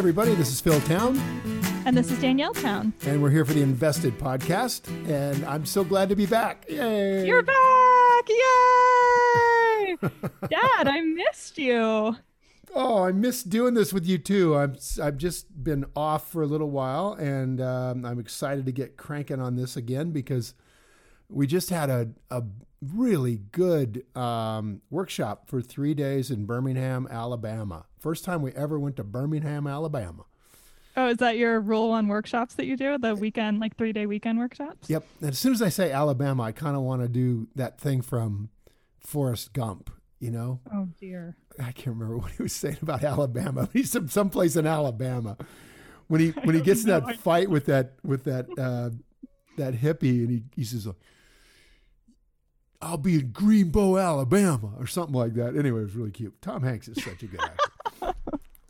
everybody. This is Phil Town, And this is Danielle Town. and we're here for the Invested podcast. And I'm so glad to be back. Yay! You're back! Yay! Dad, I missed you. Oh, I miss doing this with you too. I'm I've just been off for a little while, and um, I'm excited to get cranking on this again because we just had a a really good um, workshop for three days in Birmingham, Alabama. First time we ever went to Birmingham, Alabama. Oh, is that your Rule One workshops that you do? The weekend, like three day weekend workshops? Yep. And as soon as I say Alabama, I kind of want to do that thing from Forrest Gump. You know, Oh, dear. I can't remember what he was saying about Alabama. He's some someplace in Alabama when he when he gets in that fight with that with that uh, that hippie, and he, he says, "I'll be in Greenbow, Alabama," or something like that. Anyway, it was really cute. Tom Hanks is such a good actor.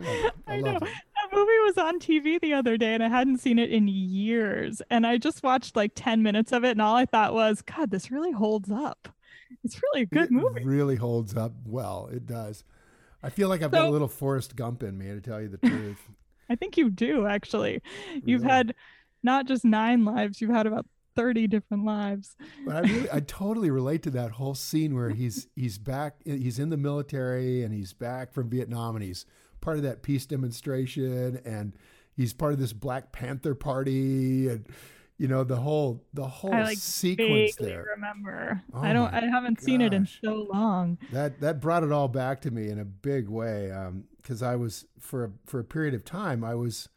I love. I, know. him. That movie was on TV the other day and I hadn't seen it in years. And I just watched like 10 minutes of it and all I thought was, God, this really holds up. It's really a good it movie. really holds up well. It does. I feel like I've got a little Forrest Gump in me, to tell you the truth. I think you do actually. You've Really? had not just nine lives, you've had about 30 different lives. But I really, I totally relate to that whole scene where he's he's back, he's in the military and he's back from Vietnam and he's part of that peace demonstration and he's part of this Black Panther party and you know the whole the whole I like sequence there. remember. Oh I don't I haven't seen it in so long. That that brought it all back to me in a big way because I was for a, for a period of time I was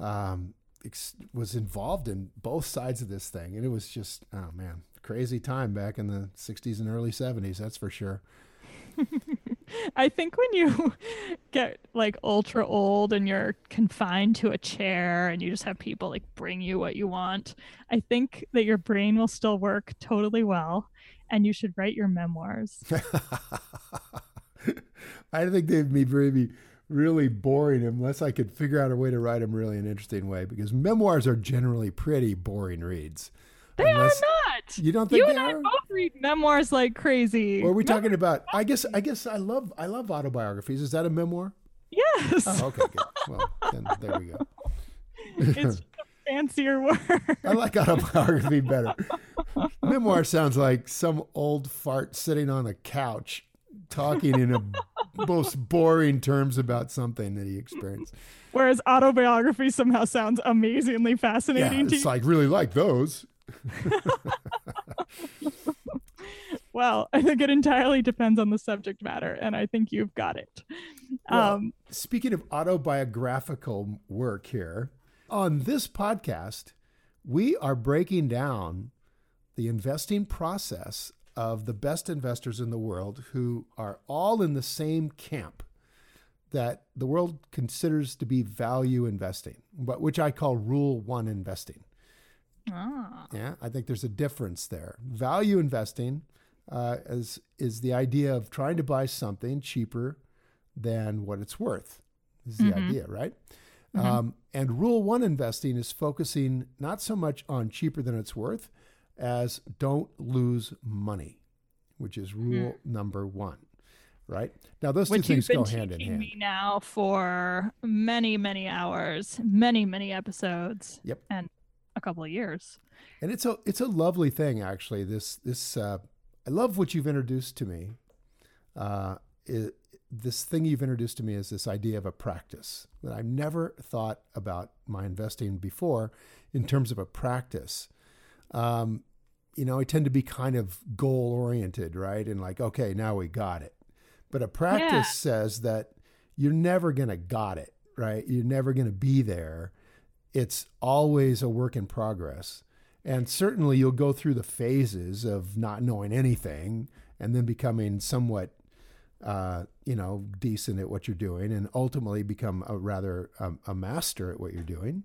um, ex- was involved in both sides of this thing and it was just oh man crazy time back in the 60s and early 70s that's for sure. I think when you get like ultra old and you're confined to a chair and you just have people like bring you what you want, I think that your brain will still work totally well and you should write your memoirs. I think they'd be really, really boring unless I could figure out a way to write them really in an interesting way. Because memoirs are generally pretty boring reads. They Unless- are not. You don't think You they and I are? both read memoirs like crazy. Or are we Mem- talking about? I guess. I guess I love. I love autobiographies. Is that a memoir? Yes. Oh, okay, good. Well, then there we go. it's just a fancier word. I like autobiography better. Memoir sounds like some old fart sitting on a couch talking in a most boring terms about something that he experienced. Whereas autobiography somehow sounds amazingly Yeah, fascinating to it's you. like really like those. Well, I think it entirely depends on the subject matter, and I think you've got it. Well, um, Speaking of autobiographical work here, on this podcast, we are breaking down the investing process of the best investors in the world who are all in the same camp that the world considers to be value investing, but which I call rule one investing. ah, Yeah, I think there's a difference there. Value investing uh, is is the idea of trying to buy something cheaper than what it's worth. Is the Mhm. idea, right? Mhm. Um, and rule one investing is focusing not so much on cheaper than it's worth as don't lose money, which is rule number one. Right now, those which two things go hand in hand. me now for many, many hours, many, many episodes. Yep. And a couple of years. And it's a it's a lovely thing actually. This this uh, I love what you've introduced to me. Uh, i this thing you've introduced to me is this idea of a practice that I've never thought about my investing before in terms of a practice. Um, you know, I tend to be kind of goal oriented, right? And like, okay, now we got it. But a practice Yeah. says that you're never going to got it, right? You're never going to be there. It's always a work in progress. And certainly you'll go through the phases of not knowing anything and then becoming somewhat, uh, you know, decent at what you're doing and ultimately become a rather um, a master at what you're doing.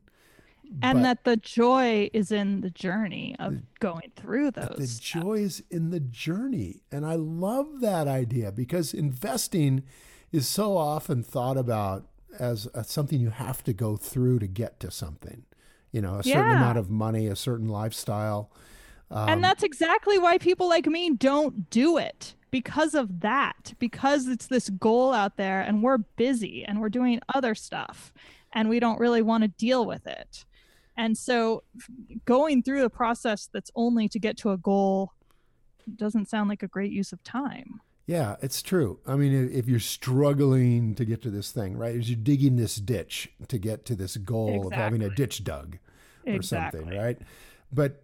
And But- that the joy is in the journey of going through those. The steps. joy is in the journey. And I love that idea because investing is so often thought about as a, something you have to go through to get to something. You know, a certain Yeah. amount of money, a certain lifestyle. Um, and that's exactly why people like me don't do it because of that because it's this goal out there and we're busy and we're doing other stuff and we don't really want to deal with it. And so going through a process that's only to get to a goal doesn't sound like a great use of time. Yeah, it's true. I mean, if you're struggling to get to this thing, right, as you're digging this ditch to get to this goal exactly. of having a ditch dug or exactly. something, right? But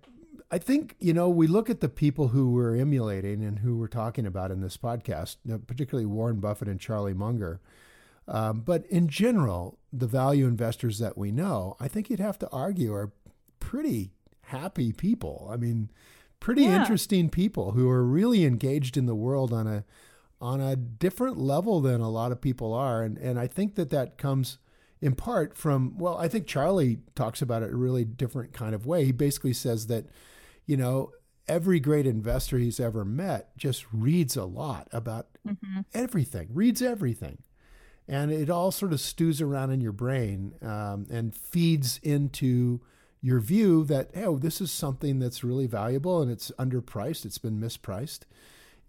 I think, you know, we look at the people who we're emulating and who we're talking about in this podcast, particularly Warren Buffett and Charlie Munger. Um, but in general, the value investors that we know, I think you'd have to argue are pretty happy people. I mean, pretty yeah. interesting people who are really engaged in the world on a on a different level than a lot of people are and and I think that that comes in part from well I think Charlie talks about it a really different kind of way he basically says that you know every great investor he's ever met just reads a lot about mm-hmm. everything reads everything and it all sort of stews around in your brain um, and feeds into your view that oh this is something that's really valuable and it's underpriced. It's been mispriced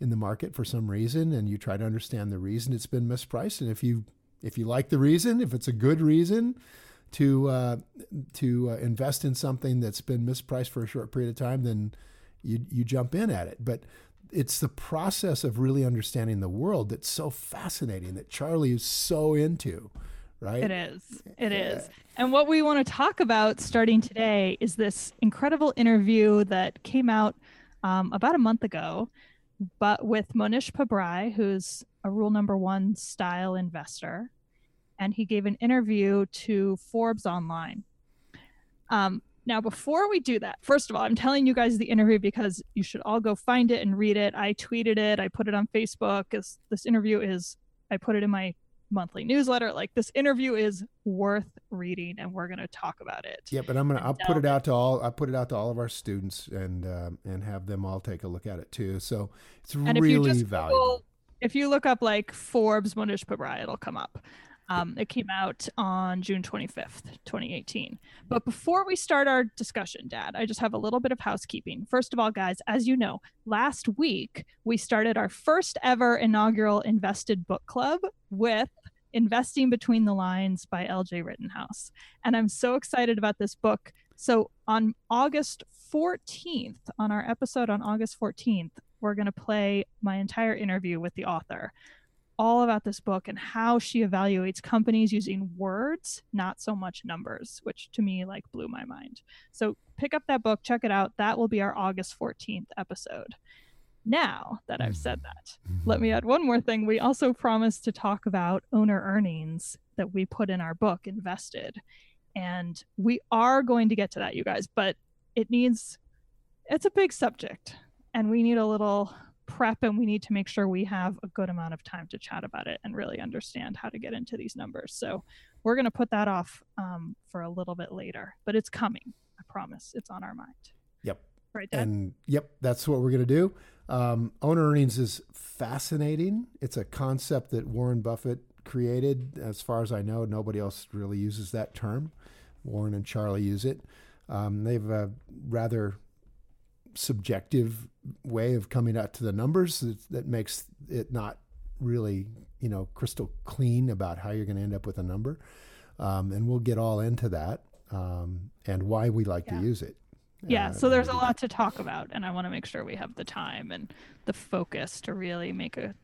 in the market for some reason and you try to understand the reason it's been mispriced. And if you if you like the reason if it's a good reason to uh, to uh, invest in something that's been mispriced for a short period of time then you you jump in at it. But it's the process of really understanding the world that's so fascinating that Charlie is so into right? It is. It yeah. is. And what we want to talk about starting today is this incredible interview that came out um, about a month ago, but with Mohnish Pabrai, who's a rule number one style investor. And he gave an interview to Forbes Online. Um, now, before we do that, first of all, I'm telling you guys the interview because you should all go find it and read it. I tweeted it, I put it on Facebook. This, this interview is, I put it in my monthly newsletter. Like this interview is worth reading, and we're going to talk about it. Yeah, but I'm gonna I'll put it out to all I put it out to all of our students and uh, and have them all take a look at it too. So it's and really if valuable. Google, if you look up like Forbes Mohnish Pabrai, it'll come up. Um, it came out on June 25th, 2018. But before we start our discussion, Dad, I just have a little bit of housekeeping. First of all, guys, as you know, last week we started our first ever inaugural Invested Book Club with Investing Between the Lines by LJ Rittenhouse. And I'm so excited about this book. So on August 14th, on our episode on August 14th, we're going to play my entire interview with the author all about this book and how she evaluates companies using words, not so much numbers, which to me like blew my mind. So pick up that book, check it out. That will be our August 14th episode. Now that I've said mm-hmm. that, mm-hmm. let me add one more thing. We also promised to talk about owner earnings that we put in our book, Invested. And we are going to get to that, you guys, but it needs, it's a big subject and we need a little prep and we need to make sure we have a good amount of time to chat about it and really understand how to get into these numbers. So we're going to put that off um, for a little bit later, but it's coming. I promise. It's on our mind. Yep. Right. Dad? And yep, that's what we're going to do. Um, owner earnings is fascinating. It's a concept that Warren Buffett created. As far as I know, nobody else really uses that term. Warren and Charlie use it. Um, they have a rather subjective way of coming out to the numbers that, that makes it not really you know crystal clean about how you're going to end up with a number. Um, and we'll get all into that um, and why we like yeah. to use it. Yeah uh, so there's a lot to talk about and i want to make sure we have the time and the focus to really make a,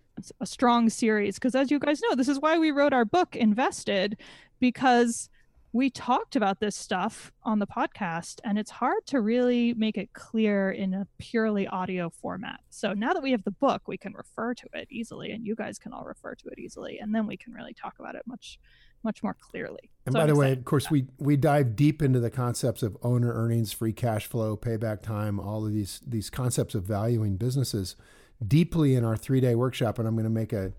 a strong series because as you guys know this is why we wrote our book invested because we talked about this stuff on the podcast and it's hard to really make it clear in a purely audio format. So now that we have the book, we can refer to it easily and you guys can all refer to it easily and then we can really talk about it much much more clearly. And so by I'm the way, of course, we we dive deep into the concepts of owner earnings, free cash flow, payback time, all of these these concepts of valuing businesses deeply in our three day workshop. And I'm going to make a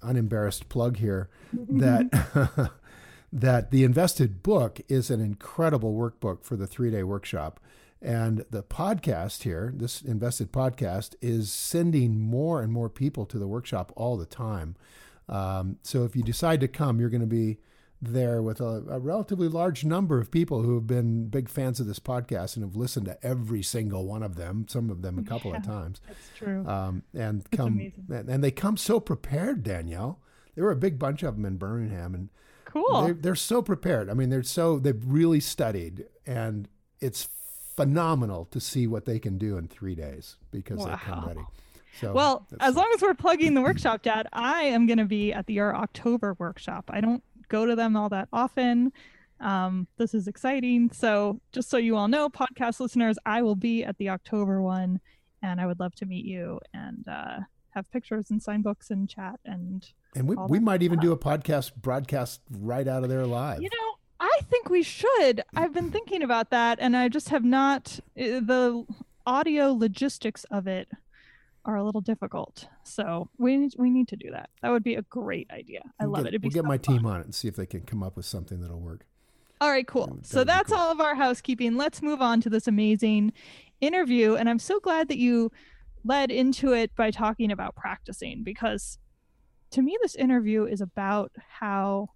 unembarrassed plug here that that the Invested book is an incredible workbook for the three day workshop. And the podcast here, this Invested podcast, is sending more and more people to the workshop all the time. Um, so if you decide to come, you're going to be there with a, a, relatively large number of people who have been big fans of this podcast and have listened to every single one of them, some of them a couple yeah, of times. That's true. Um, and come and they come so prepared, Danielle. There were a big bunch of them in Birmingham, and Cool. They're, they're so prepared. I mean, they're so they've really studied, and it's phenomenal to see what they can do in three days because they come Wow. ready. So Well, as long as we're plugging the workshop, Dad, I am going to be at the Your October workshop. I don't go to them all that often. Um, this is exciting. So, just so you all know, podcast listeners, I will be at the October one, and I would love to meet you and uh, have pictures and sign books and chat. And and we, we might even do a podcast broadcast right out of there live. you know, I think we should. I've been thinking about that, and I just have not. uh, The audio logistics of it are a little difficult. So we need, we need to do that. That would be a great idea. I We'll love get, it. It'd we'll get so my fun. team on it and see if they can come up with something that'll work. All right, cool. that So that's cool. all of our housekeeping. Let's move on to this amazing interview. And I'm so glad that you led into it by talking about practicing because to me, this interview is about how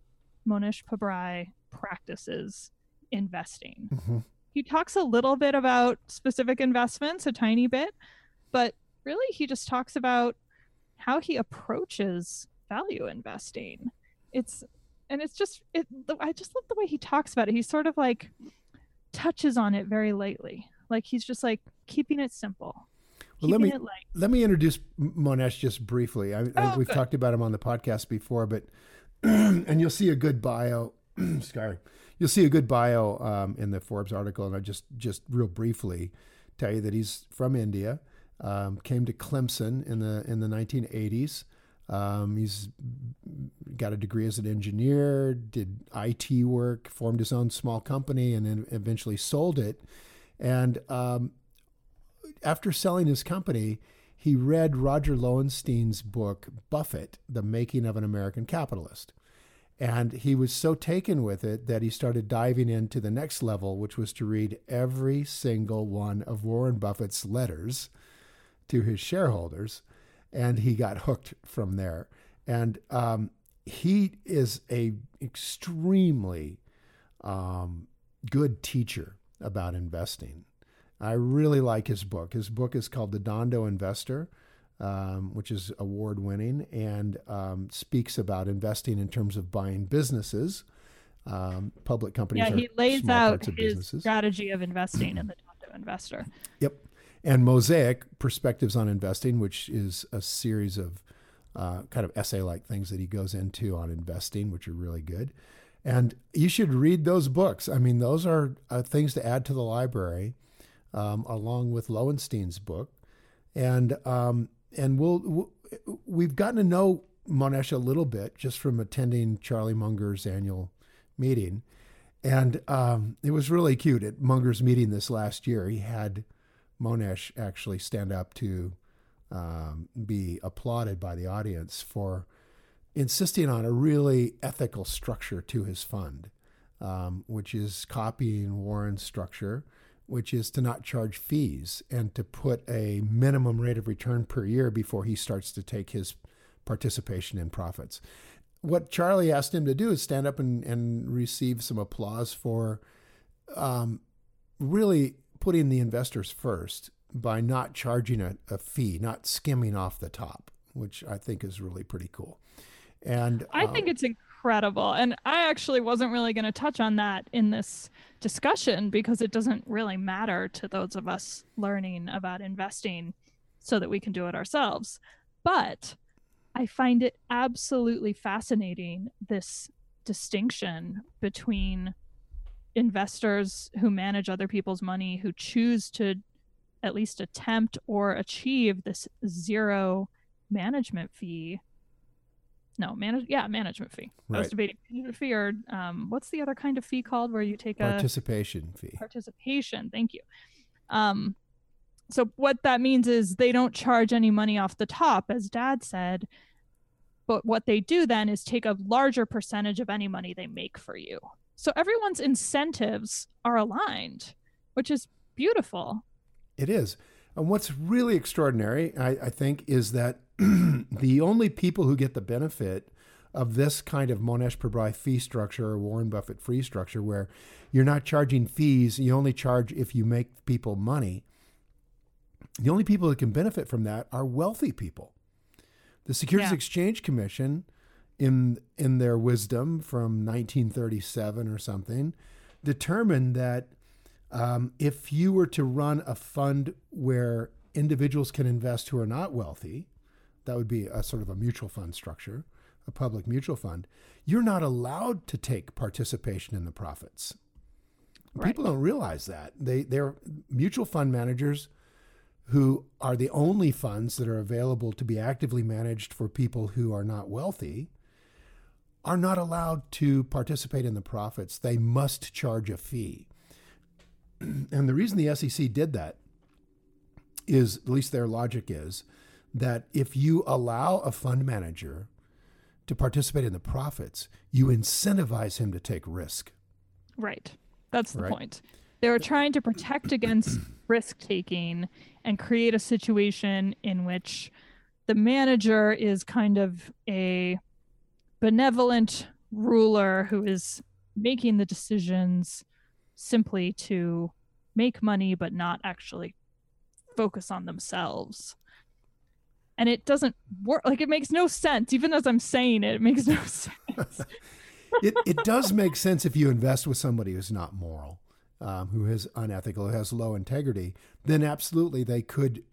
Mohnish Pabrai practices investing. Mhm. He talks a little bit about specific investments, a tiny bit, but really he just talks about how he approaches value investing. It's and it's just it I just love the way he talks about it. He sort of like touches on it very lightly. Like he's just like keeping it simple. Well, let me-. Let me introduce Mohnish just briefly. I, I, Oh, we've good. talked about him on the podcast before, but and you'll see a good bio. sorry, you'll see a good bio um, in the Forbes article, and I just just real briefly tell you that he's from India, um, came to Clemson in the in the 1980s. Um, he's got a degree as an engineer, did IT work, formed his own small company, and then eventually sold it. And um, after selling his company, he read Roger Lowenstein's book, Buffett, The Making of an American Capitalist. And he was so taken with it that he started diving into the next level, which was to read every single one of Warren Buffett's letters to his shareholders. And he got hooked from there. And um, he is a extremely um, good teacher about investing. I really like his book. His book is called The Dhandho Investor, um, which is award winning and um, speaks about investing in terms of buying businesses. Um, public companies Yeah, he lays out his businesses. strategy of investing in the Dhandho Investor. Yep. And Mosaic Perspectives on Investing, which is a series of uh, kind of essay like things that he goes into on investing, which are really good. And you should read those books. I mean, those are uh, things to add to the library, um, along with Lowenstein's book. And um, and we'll, we've gotten to know Mohnish a little bit just from attending Charlie Munger's annual meeting. And um, it was really cute at Munger's meeting this last year. He had Mohnish actually stand up to um, be applauded by the audience for insisting on a really ethical structure to his fund, um, which is copying Warren's structure, which is to not charge fees and to put a minimum rate of return per year before he starts to take his participation in profits. What Charlie asked him to do is stand up and, and receive some applause for um, really putting the investors first by not charging a, a fee, not skimming off the top, which I think is really pretty cool. And I um, think it's incredible. And I actually wasn't really going to touch on that in this discussion because it doesn't really matter to those of us learning about investing so that we can do it ourselves. But I find it absolutely fascinating this distinction between investors who manage other people's money who choose to at least attempt or achieve this zero management fee no manage yeah management fee i was Right. debating management fee or um, what's the other kind of fee called where you take a participation fee. participation thank you um so what that means is they don't charge any money off the top as dad said but what they do then is take a larger percentage of any money they make for you so everyone's incentives are aligned which is beautiful It is. And what's really extraordinary, I, I think, is that the only people who get the benefit of this kind of Mohnish Pabrai fee structure or Warren Buffett fee structure, where you're not charging fees, you only charge if you make people money. The only people that can benefit from that are wealthy people. The Securities Yeah. Exchange Commission in in their wisdom from 1937 or something, determined that um, if you were to run a fund where individuals can invest who are not wealthy, that would be a sort of a mutual fund structure, a public mutual fund. You're not allowed to take participation in the profits. Right. People don't realize that they they're mutual fund managers who are the only funds that are available to be actively managed for people who are not wealthy are not allowed to participate in the profits. They must charge a fee. and the reason the SEC did that is, at least their logic is, that if you allow a fund manager to participate in the profits, you incentivize him to take risk. Right. That's the right? point. They were trying to protect against risk taking and create a situation in which the manager is kind of a benevolent ruler who is making the decisions simply to make money but not actually focus on themselves and it doesn't work like it makes no sense. Even as i'm saying it it makes no sense. It, it does make sense if you invest with somebody who's not moral um, who is unethical who has low integrity then absolutely they could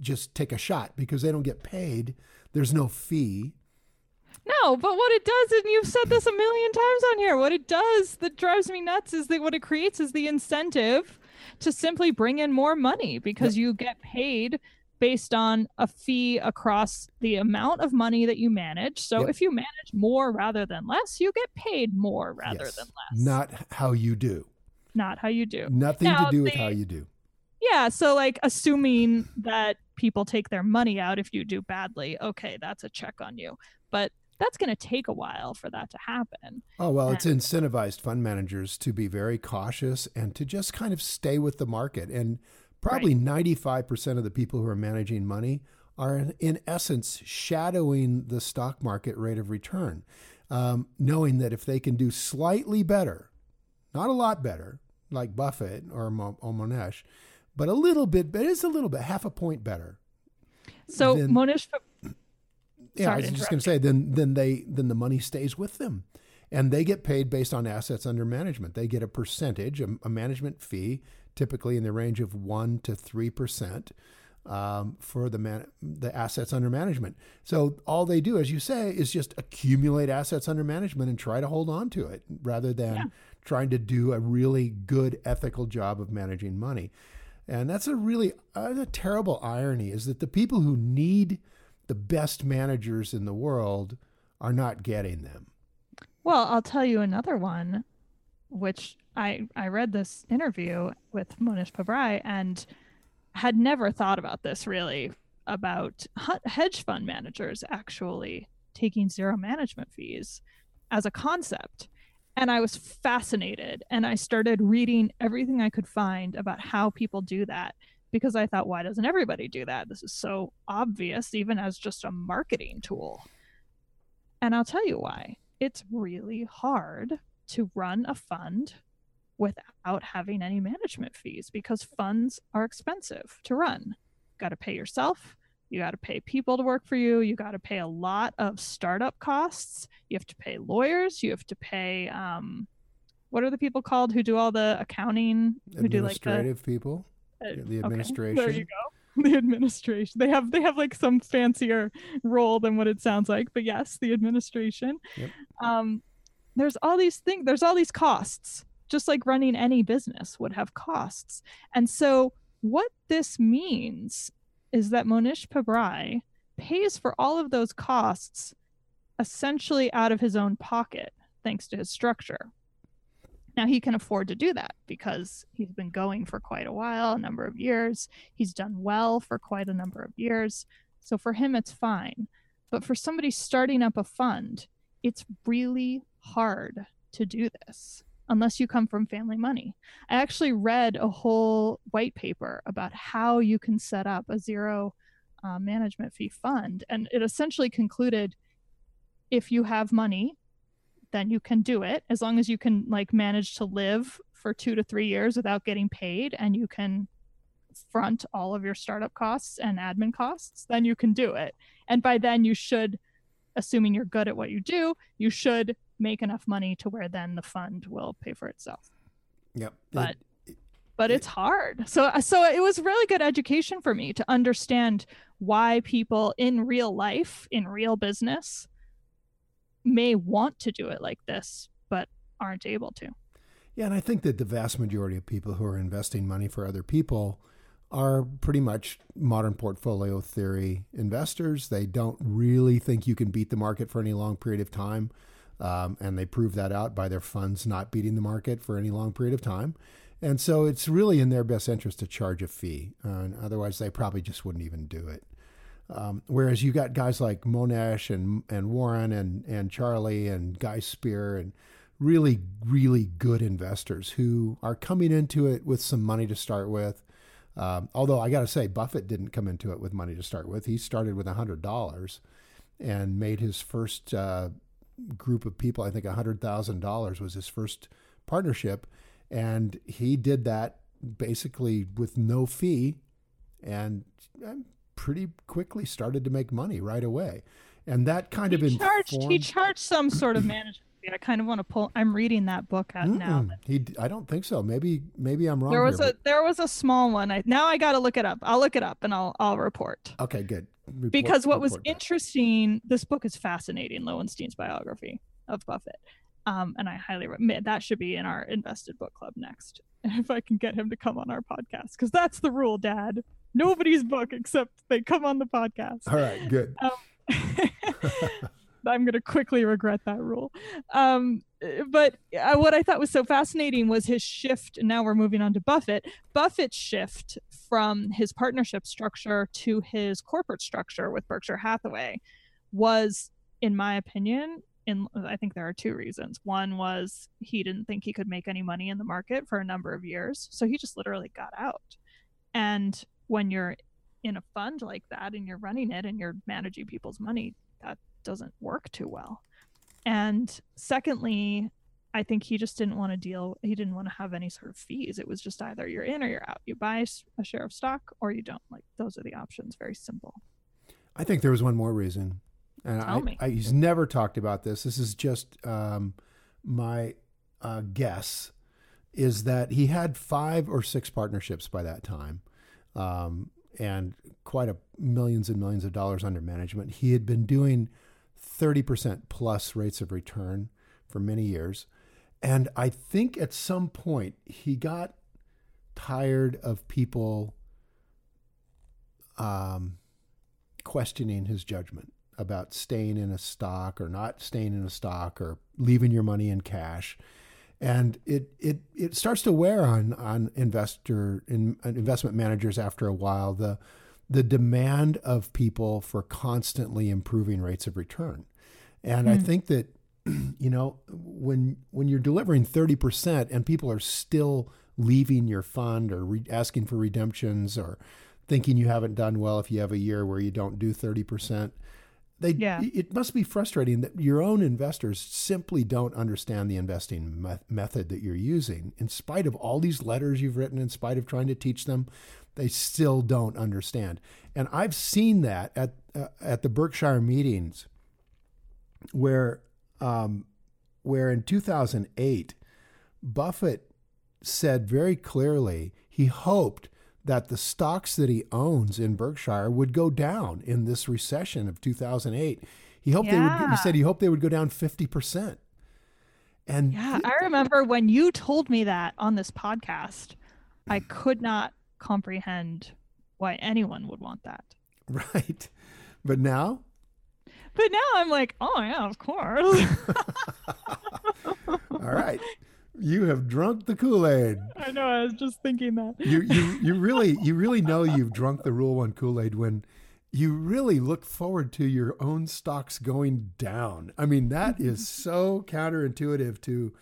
just take a shot because they don't get paid. There's no fee. No, but what it does, and you've said this a million times on here, what it does that drives me nuts is that what it creates is the incentive to simply bring in more money because you get paid based on a fee across the amount of money that you manage. So yep. if you manage more rather than less, you get paid more rather yes. than less. Not how you do. Not how you do. Nothing now, to do with how you do. Yeah, so like assuming that people take their money out if you do badly, okay, that's a check on you. But that's going to take a while for that to happen. Oh, well, and, it's incentivized fund managers to be very cautious and to just kind of stay with the market. And probably right. 95% of the people who are managing money are, in, essence, shadowing the stock market rate of return, um, knowing that if they can do slightly better, not a lot better, like Buffett or, Mo- or but a little bit, but it's a little bit, half a point better. So then, Mohnish yeah, I was just going to say then then they then the money stays with them, and they get paid based on assets under management. They get a percentage, a, a management fee, typically in the range of one to three percent. Um, for the man, the assets under management. So all they do, as you say, is just accumulate assets under management and try to hold on to it, rather than yeah. trying to do a really good ethical job of managing money. And that's a really uh, a terrible irony is that the people who need the best managers in the world are not getting them. Well, I'll tell you another one, which I I read this interview with Mohnish Pabrai and had never thought about this really about hedge fund managers actually taking zero management fees as a concept. And I was fascinated and I started reading everything I could find about how people do that because I thought, why doesn't everybody do that? This is so obvious, even as just a marketing tool. And I'll tell you why. It's really hard to run a fund without having any management fees because funds are expensive to run. You got to pay yourself, you got to pay people to work for you, you got to pay a lot of startup costs, you have to pay lawyers, you have to pay um, what are the people called who do all the accounting who do like the people uh, the administration. Okay, there you go. The administration. They have they have like some fancier role than what it sounds like, but yes, the administration. Yep. Um, there's all these things. There's all these costs. Just like running any business would have costs, and so what this means is that Mohnish Pabrai pays for all of those costs essentially out of his own pocket, thanks to his structure. Now he can afford to do that because he's been going for quite a while, a number of years. He's done well for quite a number of years. So for him, it's fine. But for somebody starting up a fund, it's really hard to do this unless you come from family money. I actually read a whole white paper about how you can set up a zero uh, management fee fund. And it essentially concluded if you have money then you can do it as long as you can like manage to live for two to three years without getting paid and you can front all of your startup costs and admin costs then you can do it and by then you should assuming you're good at what you do, you should make enough money to where then the fund will pay for itself. Yep. But it, but it's hard. So uh, so it was really good education for me to understand why people in real life, in real business, may want to do it like this, but aren't able to. Yeah, and I think that the vast majority of people who are investing money for other people are pretty much modern portfolio theory investors. They don't really think you can beat the market for any long period of time. Um, and they prove that out by their funds not beating the market for any long period of time. And so it's really in their best interest to charge a fee. Uh, otherwise, they probably just wouldn't even do it. Um, whereas you got guys like Mohnish and and Warren and and Charlie and Guy Spier and really really good investors who are coming into it with some money to start with. Um, although I got to say, Buffett didn't come into it with money to start with. He started with hundred dollars and made his first uh, group of people. I think hundred thousand dollars was his first partnership, and he did that basically with no fee, and pretty quickly started to make money right away. And that kind he of charged, informed... He charged some sort of management fee. I kind of want to pull. I'm reading that book out Mm-mm. now. He, I don't think so. Maybe, maybe I'm wrong. There was here, a, but... there was a small one. I now I got to look it up. I'll look it up and I'll, I'll report. Okay, good. Report, because what was interesting, this book is fascinating. Lowenstein's biography of Buffett. Um, and I highly recommend that should be in our invested book club next. If I can get him to come on our podcast, because that's the rule, Dad nobody's book except they come on the podcast. All right, good. Um, I'm going to quickly regret that rule. Um, but what I thought was so fascinating was his shift. And now we're moving on to Buffett. Buffett's shift from his partnership structure to his corporate structure with Berkshire Hathaway was, in my opinion, in I think there are two reasons. One was he didn't think he could make any money in the market for a number of years, so he just literally got out. And when you're in a fund like that and you're running it and you're managing people's money, that doesn't work too well. And secondly, I think he just didn't want to deal, he didn't want to have any sort of fees. It was just either you're in or you're out. You buy a share of stock or you don't. Like those are the options. Very simple. I think there was one more reason. And Tell I, me. I, he's never talked about this. This is just um, my uh, guess is that he had five or six partnerships by that time um, and quite a millions and millions of dollars under management. He had been doing 30% plus rates of return for many years. And I think at some point he got tired of people um, questioning his judgment about staying in a stock or not staying in a stock or leaving your money in cash and it it it starts to wear on on investor in, investment managers after a while the the demand of people for constantly improving rates of return and mm. i hmm. think that you know when when you're delivering 30% and people are still leaving your fund or re- asking for redemptions or thinking you haven't done well if you have a year where you don't do 30% they yeah. it must be frustrating that your own investors simply don't understand the investing me- method that you're using in spite of all these letters you've written in spite of trying to teach them they still don't understand and i've seen that at uh, at the berkshire meetings where um, where in 2008 buffett said very clearly he hoped that the stocks that he owns in Berkshire would go down in this recession of 2008. He hoped yeah. they would. He said he hoped they would go down 50 percent. And yeah, I remember when you told me that on this podcast, I could not comprehend why anyone would want that. Right, but now. But now I'm like, oh yeah, of course. All right. You have drunk the Kool Aid. I know. I was just thinking that. you you you really you really know you've drunk the Rule One Kool Aid when you really look forward to your own stocks going down. I mean, that is so counterintuitive to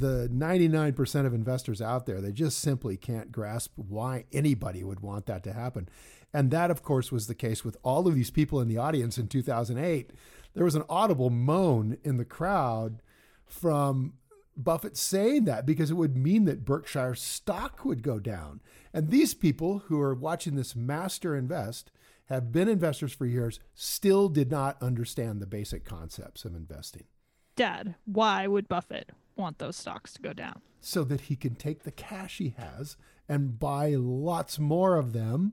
the 99% of investors out there. They just simply can't grasp why anybody would want that to happen. And that, of course, was the case with all of these people in the audience in 2008. There was an audible moan in the crowd from Buffett saying that because it would mean that Berkshire stock would go down. And these people who are watching this master invest have been investors for years, still did not understand the basic concepts of investing. Dad, why would Buffett want those stocks to go down? So that he can take the cash he has and buy lots more of them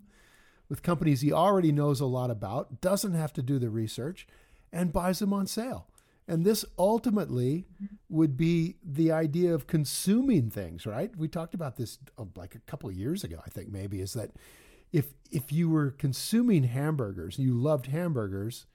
with companies he already knows a lot about, doesn't have to do the research, and buys them on sale. And this ultimately would be the idea of consuming things, right? We talked about this uh, like a couple of years ago, I think maybe, is that if if you were consuming hamburgers, you loved hamburgers,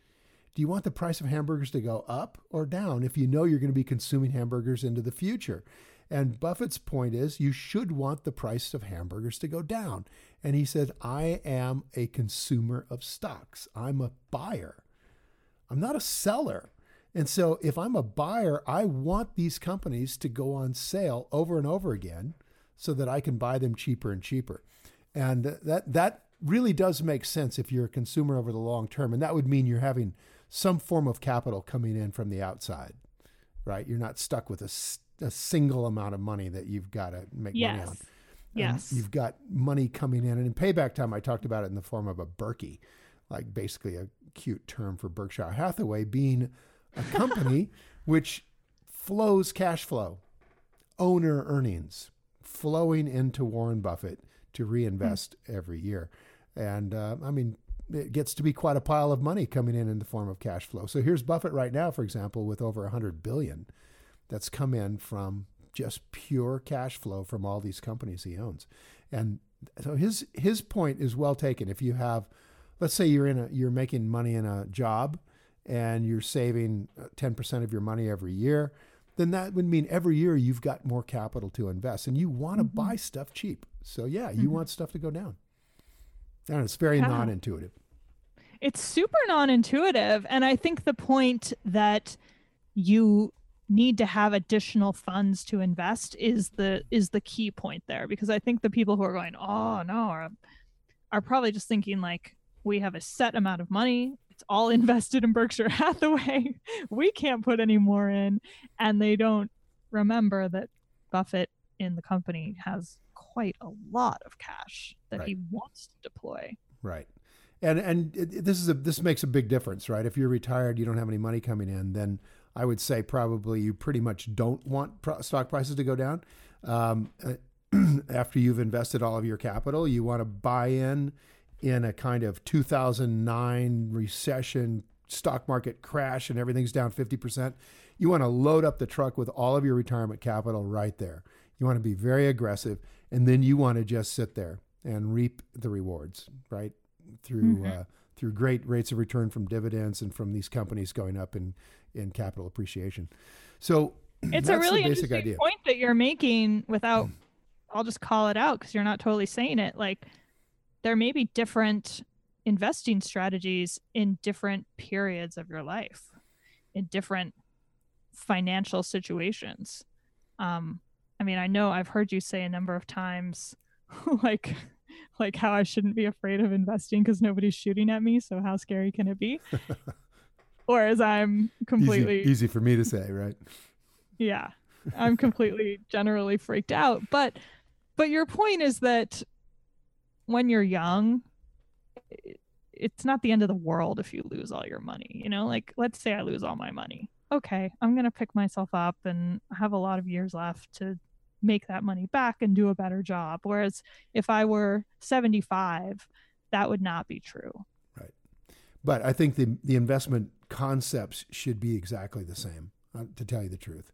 do you want the price of hamburgers to go up or down if you know you're going to be consuming hamburgers into the future? And Buffett's point is you should want the price of hamburgers to go down. And he said, I am a consumer of stocks. I'm a buyer. I'm not a seller. And so if I'm a buyer, I want these companies to go on sale over and over again so that I can buy them cheaper and cheaper. And that that really does make sense if you're a consumer over the long term. And that would mean you're having some form of capital coming in from the outside, right? You're not stuck with a, a single amount of money that you've got to make yes. money on. Yes. And you've got money coming in. And in payback time, I talked about it in the form of a Berkey, like basically a cute term for Berkshire Hathaway being a company which flows cash flow, owner earnings flowing into Warren Buffett to reinvest mm. every year. And uh, I mean, it gets to be quite a pile of money coming in in the form of cash flow. So here's Buffett right now, for example, with over 100 billion that's come in from just pure cash flow from all these companies he owns. And so his his point is well taken. If you have let's say you're in a you're making money in a job and you're saving 10% uh, of your money every year, then that would mean every year you've got more capital to invest and you want to mm-hmm. buy stuff cheap. So yeah, you mm-hmm. want stuff to go down. And it's very yeah. non-intuitive. It's super non-intuitive and I think the point that you need to have additional funds to invest is the is the key point there because I think the people who are going, "Oh, no," are are probably just thinking like we have a set amount of money it's all invested in Berkshire Hathaway. we can't put any more in. And they don't remember that Buffett in the company has quite a lot of cash that right. he wants to deploy. Right. And and it, this is a this makes a big difference, right? If you're retired, you don't have any money coming in, then I would say probably you pretty much don't want pro- stock prices to go down. Um, after you've invested all of your capital, you want to buy in in a kind of 2009 recession, stock market crash, and everything's down 50%, you want to load up the truck with all of your retirement capital right there. You want to be very aggressive, and then you want to just sit there and reap the rewards, right? Through mm-hmm. uh, through great rates of return from dividends and from these companies going up in in capital appreciation. So it's a really interesting idea. point that you're making without. I'll just call it out because you're not totally saying it. Like there may be different investing strategies in different periods of your life, in different financial situations. Um, I mean, I know I've heard you say a number of times, like, like how I shouldn't be afraid of investing because nobody's shooting at me. So how scary can it be? or as I'm completely easy, easy for me to say, right? Yeah, I'm completely generally freaked out. But, but your point is that when you're young, it's not the end of the world if you lose all your money. You know, like let's say I lose all my money. Okay, I'm going to pick myself up and have a lot of years left to make that money back and do a better job. Whereas if I were 75, that would not be true. Right. But I think the, the investment concepts should be exactly the same, uh, to tell you the truth.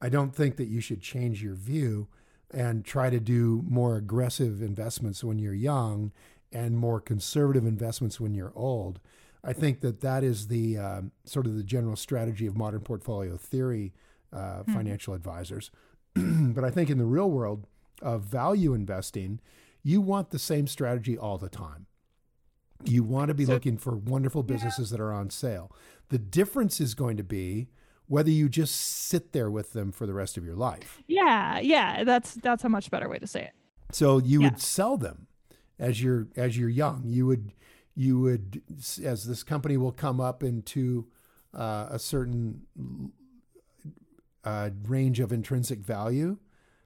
I don't think that you should change your view and try to do more aggressive investments when you're young and more conservative investments when you're old. I think that that is the um, sort of the general strategy of modern portfolio theory uh, hmm. financial advisors. but I think in the real world of value investing, you want the same strategy all the time. You want to be so, looking for wonderful businesses yeah. that are on sale. The difference is going to be whether you just sit there with them for the rest of your life. Yeah, yeah, that's that's a much better way to say it. So you yeah. would sell them as you're as you're young. You would you would as this company will come up into uh, a certain uh, range of intrinsic value,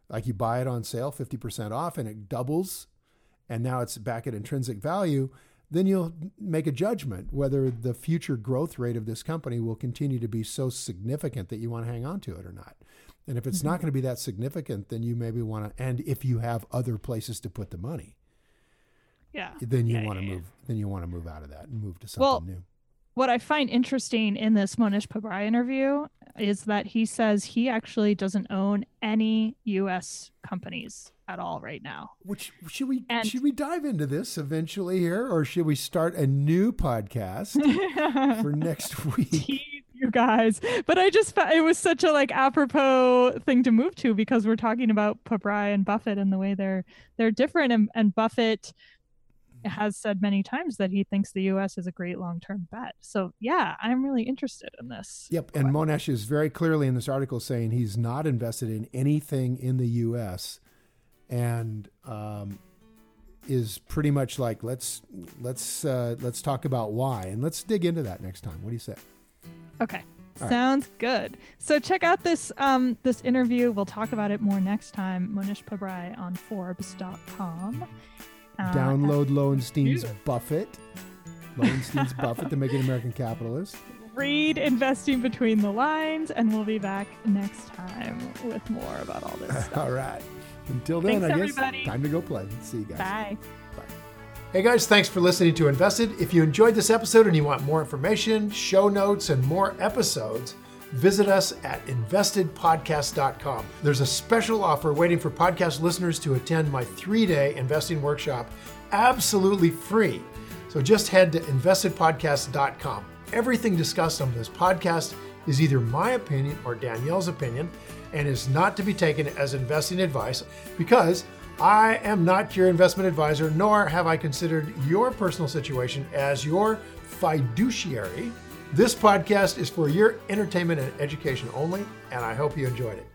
like you buy it on sale, fifty percent off, and it doubles, and now it's back at intrinsic value. then you'll make a judgment whether the future growth rate of this company will continue to be so significant that you want to hang on to it or not. And if it's mm-hmm. not going to be that significant, then you maybe want to, and if you have other places to put the money, yeah, then you yeah, want to yeah, move, yeah. then you want to move out of that and move to something well, new. What I find interesting in this Mohnish Pabrai interview is that he says he actually doesn't own any U.S. companies at all right now. Which should we and, should we dive into this eventually here, or should we start a new podcast for next week? you guys, but I just it was such a like apropos thing to move to because we're talking about Pabrai and Buffett and the way they're they're different, and, and Buffett has said many times that he thinks the U.S. is a great long-term bet. So yeah, I'm really interested in this. Yep, and Mohnish is very clearly in this article saying he's not invested in anything in the U.S. and um, is pretty much like let's let's uh, let's talk about why and let's dig into that next time. What do you say? Okay. All Sounds right. good. So check out this um, this interview. We'll talk about it more next time. Mohnish Pabrai on Forbes.com. Uh, Download Lowenstein's Buffett. Lowenstein's Buffett, the Making American Capitalist. Read Investing Between the Lines, and we'll be back next time with more about all this stuff. all right. Until then, Thanks, I guess everybody. time to go play. See you guys. Bye. Bye. Hey guys, thanks for listening to Invested. If you enjoyed this episode and you want more information, show notes, and more episodes, visit us at investedpodcast.com. There's a special offer waiting for podcast listeners to attend my three day investing workshop absolutely free. So just head to investedpodcast.com. Everything discussed on this podcast is either my opinion or Danielle's opinion and is not to be taken as investing advice because I am not your investment advisor, nor have I considered your personal situation as your fiduciary. This podcast is for your entertainment and education only, and I hope you enjoyed it.